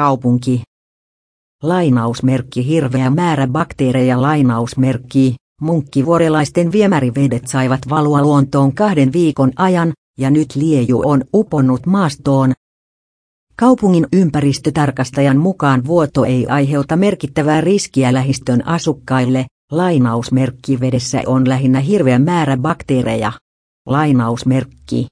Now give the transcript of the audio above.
kaupunki. Lainausmerkki hirveä määrä bakteereja lainausmerkki, munkkivuorelaisten viemärivedet saivat valua luontoon kahden viikon ajan, ja nyt lieju on uponnut maastoon. Kaupungin ympäristötarkastajan mukaan vuoto ei aiheuta merkittävää riskiä lähistön asukkaille, lainausmerkki vedessä on lähinnä hirveä määrä bakteereja. Lainausmerkki.